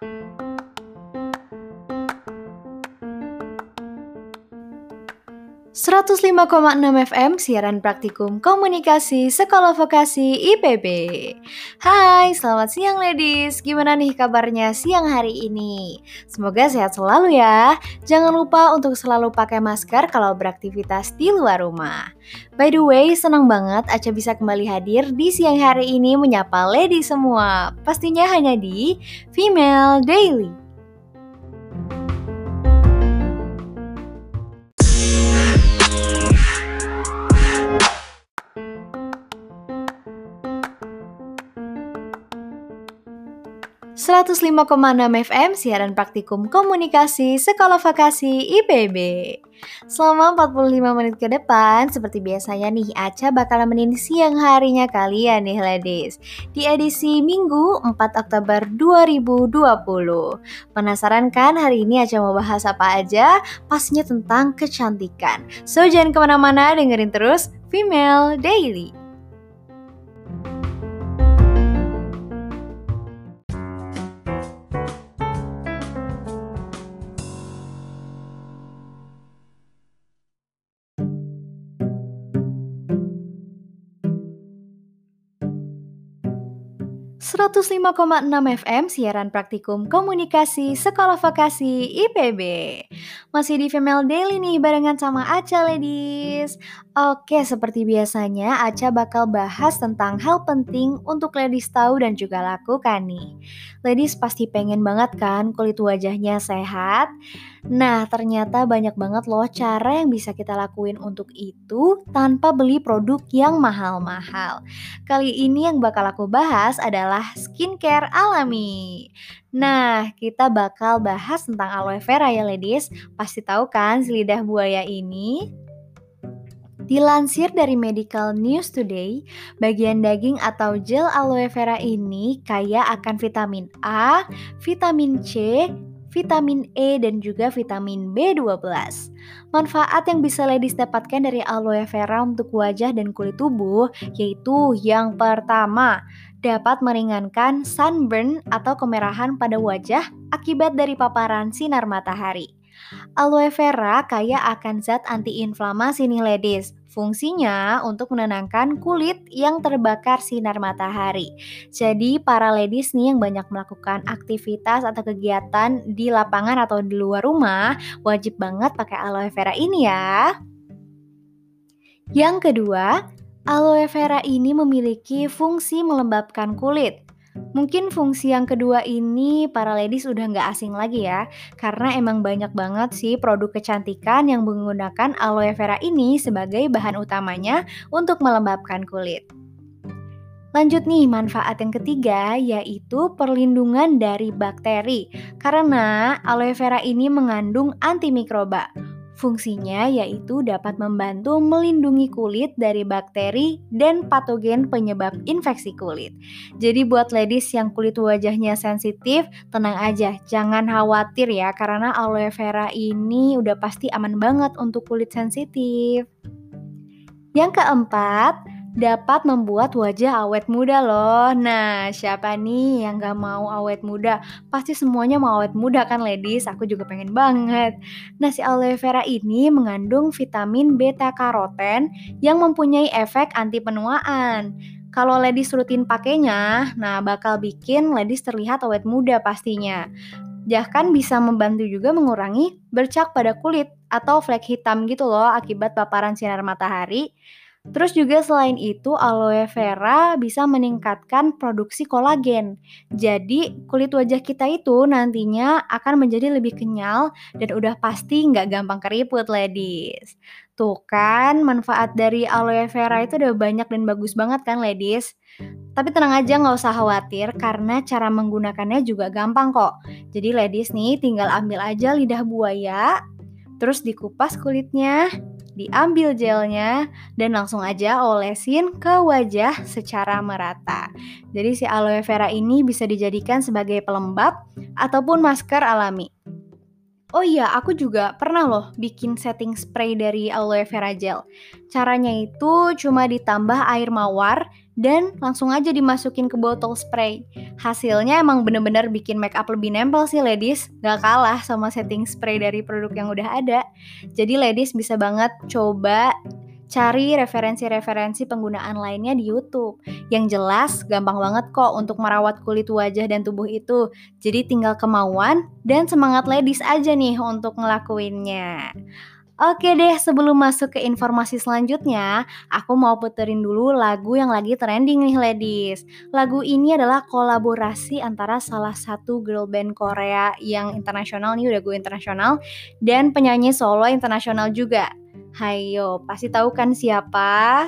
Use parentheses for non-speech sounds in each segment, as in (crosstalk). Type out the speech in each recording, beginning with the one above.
Thank you. 105,6 FM siaran praktikum komunikasi Sekolah Vokasi IPB. Hai, selamat siang ladies. Gimana nih kabarnya siang hari ini? Semoga sehat selalu ya. Jangan lupa untuk selalu pakai masker kalau beraktivitas di luar rumah. By the way, senang banget Aca bisa kembali hadir di siang hari ini menyapa ladies semua. Pastinya hanya di Female Daily. 105,6 FM siaran praktikum komunikasi Sekolah Vokasi IPB. Selama 45 menit ke depan, seperti biasanya nih, Aca bakal nemenin siang harinya kalian nih ladies. Di edisi Minggu 4 Oktober 2020. Penasaran kan hari ini Aca mau bahas apa aja? Pastinya tentang kecantikan. So jangan ke mana-mana, dengerin terus Female Daily. 105,6 FM siaran praktikum komunikasi Sekolah Vokasi IPB. Masih di Female Daily nih barengan sama Aca ladies. Oke, seperti biasanya Aca bakal bahas tentang hal penting untuk ladies tahu dan juga lakukan nih. Ladies pasti pengen banget kan kulit wajahnya sehat? Nah, ternyata banyak banget loh cara yang bisa kita lakuin untuk itu tanpa beli produk yang mahal-mahal. Kali ini yang bakal aku bahas adalah skincare alami. Nah, kita bakal bahas tentang aloe vera ya ladies. Pasti tahu kan si lidah buaya ini? Dilansir dari Medical News Today, bagian daging atau gel aloe vera ini kaya akan vitamin A, vitamin C, vitamin E, dan juga vitamin B12. Manfaat yang bisa ladies dapatkan dari aloe vera untuk wajah dan kulit tubuh yaitu yang pertama, dapat meringankan sunburn atau kemerahan pada wajah akibat dari paparan sinar matahari. Aloe vera kaya akan zat antiinflamasi nih ladies. Fungsinya untuk menenangkan kulit yang terbakar sinar matahari. Jadi para ladies nih yang banyak melakukan aktivitas atau kegiatan di lapangan atau di luar rumah, wajib banget pakai aloe vera ini ya. Yang kedua, aloe vera ini memiliki fungsi melembabkan kulit. Mungkin fungsi yang kedua ini para ladies udah nggak asing lagi ya, karena emang banyak banget sih produk kecantikan yang menggunakan aloe vera ini sebagai bahan utamanya untuk melembabkan kulit. Lanjut nih, manfaat yang ketiga yaitu perlindungan dari bakteri. Karena aloe vera ini mengandung antimikroba. Fungsinya yaitu dapat membantu melindungi kulit dari bakteri dan patogen penyebab infeksi kulit. Jadi buat ladies yang kulit wajahnya sensitif, tenang aja, jangan khawatir ya karena aloe vera ini udah pasti aman banget untuk kulit sensitif. Yang keempat, dapat membuat wajah awet muda loh. Nah, siapa nih yang gak mau awet muda? Pasti semuanya mau awet muda kan ladies? Aku juga pengen banget. Nah, si aloe vera ini mengandung vitamin beta karoten yang mempunyai efek anti penuaan. Kalau ladies rutin pakainya, nah bakal bikin ladies terlihat awet muda pastinya. Bahkan bisa membantu juga mengurangi bercak pada kulit atau flek hitam gitu loh akibat paparan sinar matahari. Terus juga selain itu aloe vera bisa meningkatkan produksi kolagen. Jadi kulit wajah kita itu nantinya akan menjadi lebih kenyal dan udah pasti nggak gampang keriput ladies. Tuh kan manfaat dari aloe vera itu udah banyak dan bagus banget kan ladies. Tapi tenang aja nggak usah khawatir karena cara menggunakannya juga gampang kok. Jadi ladies nih tinggal ambil aja lidah buaya, terus dikupas kulitnya, diambil gelnya dan langsung aja olesin ke wajah secara merata. Jadi si aloe vera ini bisa dijadikan sebagai pelembab ataupun masker alami. Oh iya, aku juga pernah loh bikin setting spray dari aloe vera gel. Caranya itu cuma ditambah air mawar dan langsung aja dimasukin ke botol spray. Hasilnya emang bener-bener bikin make up lebih nempel sih ladies, gak kalah sama setting spray dari produk yang udah ada. Jadi ladies bisa banget coba cari referensi-referensi penggunaan lainnya di YouTube. Yang jelas, gampang banget kok untuk merawat kulit wajah dan tubuh itu. Jadi tinggal kemauan dan semangat ladies aja nih untuk ngelakuinnya. Oke deh, sebelum masuk ke informasi selanjutnya, aku mau puterin dulu lagu yang lagi trending nih ladies. Lagu ini adalah kolaborasi antara salah satu girl band Korea yang internasional nih udah gue internasional dan penyanyi solo internasional juga. Hayo, pasti tahu kan siapa?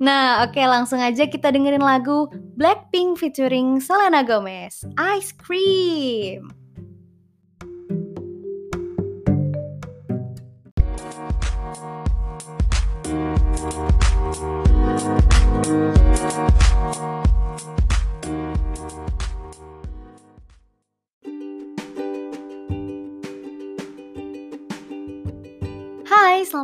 Nah, oke langsung aja kita dengerin lagu Blackpink featuring Selena Gomez, Ice Cream. Hai,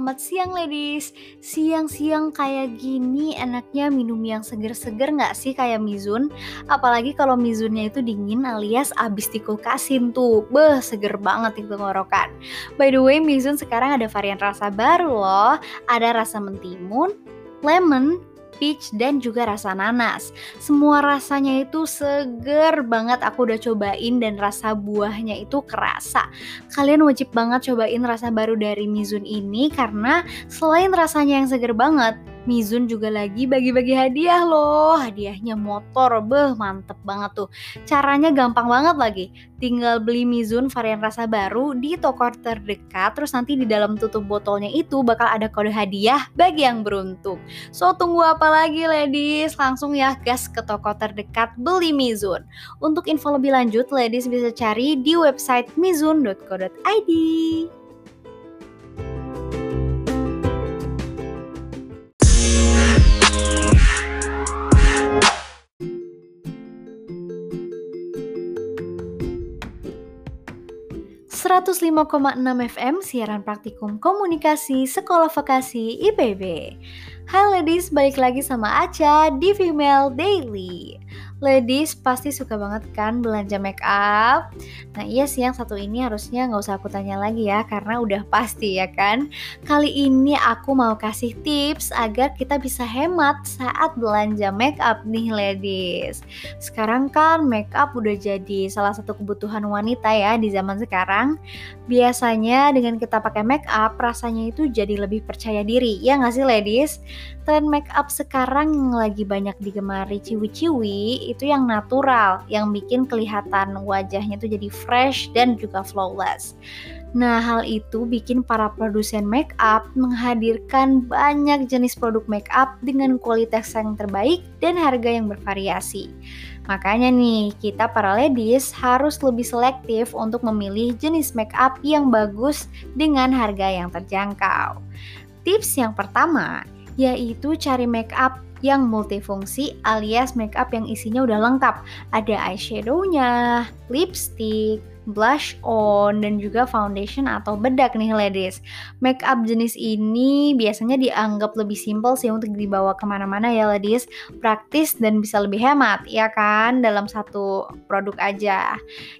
selamat siang ladies. Siang-siang kayak gini enaknya minum yang seger-seger nggak sih kayak Mizun? Apalagi kalau Mizunnya itu dingin alias abis dikulkasin tuh. Beh, seger banget itu ngorokan. By the way, Mizun sekarang ada varian rasa baru loh. Ada rasa mentimun, lemon, peach dan juga rasa nanas. Semua rasanya itu seger banget aku udah cobain dan rasa buahnya itu kerasa. Kalian wajib banget cobain rasa baru dari Mizun ini karena selain rasanya yang seger banget, Mizun juga lagi bagi-bagi hadiah loh. Hadiahnya motor, beh mantep banget tuh. Caranya gampang banget lagi. Tinggal beli Mizun varian rasa baru di toko terdekat, terus nanti di dalam tutup botolnya itu bakal ada kode hadiah bagi yang beruntung. So tunggu apa lagi ladies? Langsung ya gas ke toko terdekat beli Mizun. Untuk info lebih lanjut, ladies bisa cari di website mizun.co.id. 105,6 FM siaran praktikum komunikasi Sekolah Vokasi IPB. Hai ladies, balik lagi sama Aca di Female Daily. Ladies pasti suka banget kan belanja make up. Nah iya sih yang satu ini harusnya nggak usah aku tanya lagi ya karena udah pasti ya kan. Kali ini aku mau kasih tips agar kita bisa hemat saat belanja make up nih ladies. Sekarang kan make up udah jadi salah satu kebutuhan wanita ya di zaman sekarang. Biasanya dengan kita pakai make up rasanya itu jadi lebih percaya diri ya nggak sih ladies? Tren make up sekarang lagi banyak digemari ciwi-ciwi itu yang natural, yang bikin kelihatan wajahnya itu jadi fresh dan juga flawless. Nah, hal itu bikin para produsen make up menghadirkan banyak jenis produk make up dengan kualitas yang terbaik dan harga yang bervariasi. Makanya nih, kita para ladies harus lebih selektif untuk memilih jenis make up yang bagus dengan harga yang terjangkau. Tips yang pertama yaitu cari make up yang multifungsi alias makeup yang isinya udah lengkap. Ada eyeshadownya, lipstick, blush on, dan juga foundation atau bedak nih ladies. Makeup jenis ini biasanya dianggap lebih simple sih untuk dibawa ke mana-mana ya ladies. Praktis dan bisa lebih hemat, ya kan? Dalam satu produk aja.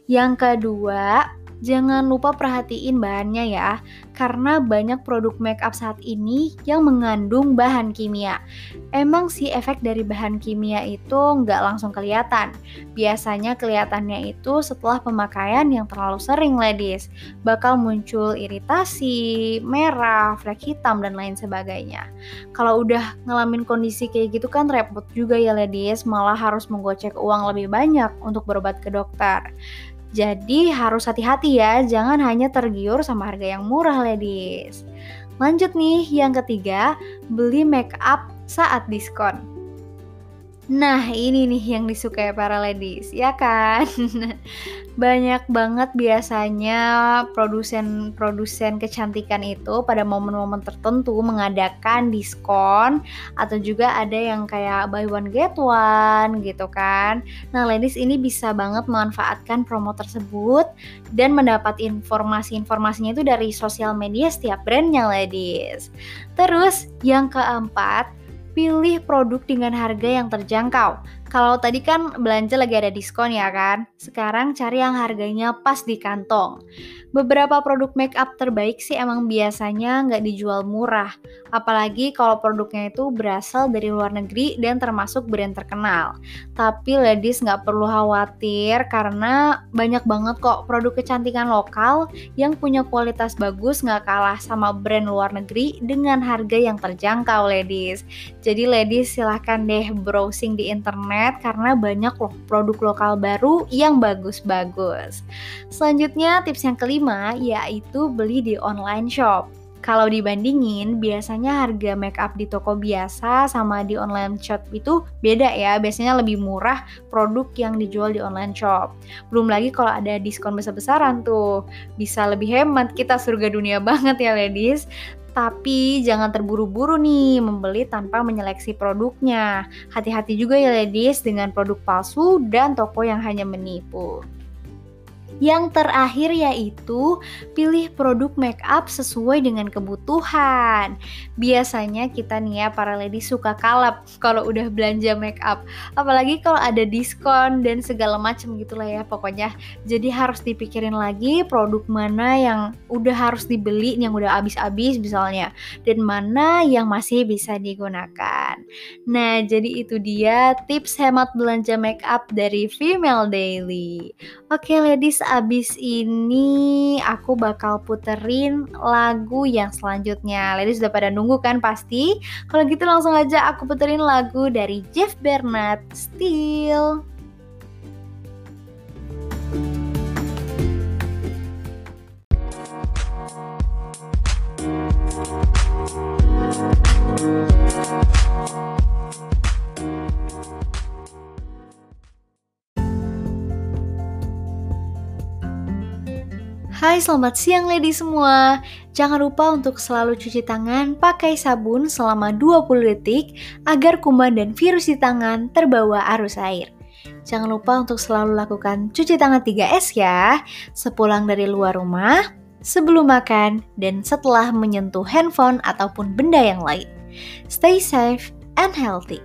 Yang kedua, Jangan lupa perhatiin bahannya ya, karena banyak produk makeup saat ini yang mengandung bahan kimia. Emang sih efek dari bahan kimia itu nggak langsung kelihatan. Biasanya kelihatannya itu setelah pemakaian yang terlalu sering ladies. Bakal muncul iritasi, merah, flek hitam, dan lain sebagainya. Kalau udah ngalamin kondisi kayak gitu kan repot juga ya ladies, malah harus menggocek uang lebih banyak untuk berobat ke dokter. Jadi harus hati-hati ya, jangan hanya tergiur sama harga yang murah ladies. Lanjut nih, yang ketiga, beli make up saat diskon. Nah, ini nih yang disukai para ladies, ya kan? (laughs) Banyak banget biasanya produsen-produsen kecantikan itu pada momen-momen tertentu mengadakan diskon atau juga ada yang kayak buy one get one gitu kan. Nah, ladies ini bisa banget memanfaatkan promo tersebut dan mendapat informasi-informasinya itu dari sosial media setiap brandnya ladies. Terus yang keempat, pilih produk dengan harga yang terjangkau. Kalau tadi kan belanja lagi ada diskon ya kan? Sekarang cari yang harganya pas di kantong. Beberapa produk make up terbaik sih emang biasanya nggak dijual murah. Apalagi kalau produknya itu berasal dari luar negeri dan termasuk brand terkenal. Tapi ladies nggak perlu khawatir karena banyak banget kok produk kecantikan lokal yang punya kualitas bagus nggak kalah sama brand luar negeri dengan harga yang terjangkau ladies. Jadi ladies silahkan deh browsing di internet karena banyak loh produk lokal baru yang bagus-bagus. Selanjutnya tips yang kelima kelima yaitu beli di online shop. Kalau dibandingin, biasanya harga make up di toko biasa sama di online shop itu beda ya. Biasanya lebih murah produk yang dijual di online shop. Belum lagi kalau ada diskon besar-besaran tuh, bisa lebih hemat. Kita surga dunia (laughs) banget ya ladies. Tapi jangan terburu-buru nih membeli tanpa menyeleksi produknya. Hati-hati juga ya ladies dengan produk palsu dan toko yang hanya menipu. Yang terakhir yaitu pilih produk make up sesuai dengan kebutuhan. Biasanya kita nih ya para lady suka kalap kalau udah belanja make up. Apalagi kalau ada diskon dan segala macam gitulah ya pokoknya. Jadi harus dipikirin lagi produk mana yang udah harus dibeli yang udah habis-habis misalnya dan mana yang masih bisa digunakan. Nah, jadi itu dia tips hemat belanja make up dari Female Daily. Oke ladies, abis ini aku bakal puterin lagu yang selanjutnya. Ladies sudah pada nunggu kan pasti? Kalau gitu langsung aja aku puterin lagu dari Jeff Bernard, Still. 嗨。Hai, selamat siang lady semua. Jangan lupa untuk selalu cuci tangan pakai sabun selama 20 detik agar kuman dan virus di tangan terbawa arus air. Jangan lupa untuk selalu lakukan cuci tangan 3S ya, sepulang dari luar rumah, sebelum makan, dan setelah menyentuh handphone ataupun benda yang lain. Stay safe and healthy.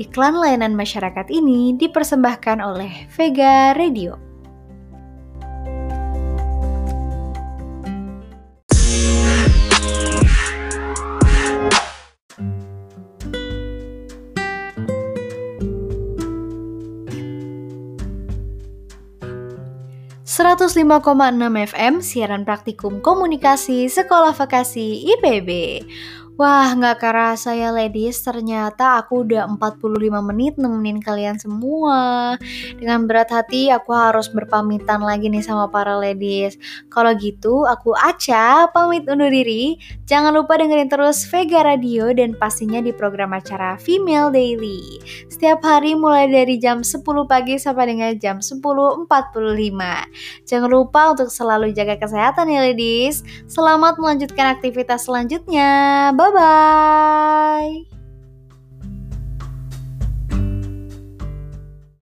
Iklan layanan masyarakat ini dipersembahkan oleh Vega Radio. 105,6 FM siaran praktikum komunikasi Sekolah Vokasi IPB. Wah, nggak kerasa ya ladies, ternyata aku udah 45 menit nemenin kalian semua. Dengan berat hati aku harus berpamitan lagi nih sama para ladies. Kalau gitu, aku Aca pamit undur diri. Jangan lupa dengerin terus Vega Radio dan pastinya di program acara Female Daily. Setiap hari mulai dari jam 10 pagi sampai dengan jam 10.45. Jangan lupa untuk selalu jaga kesehatan ya ladies. Selamat melanjutkan aktivitas selanjutnya. Bye bye.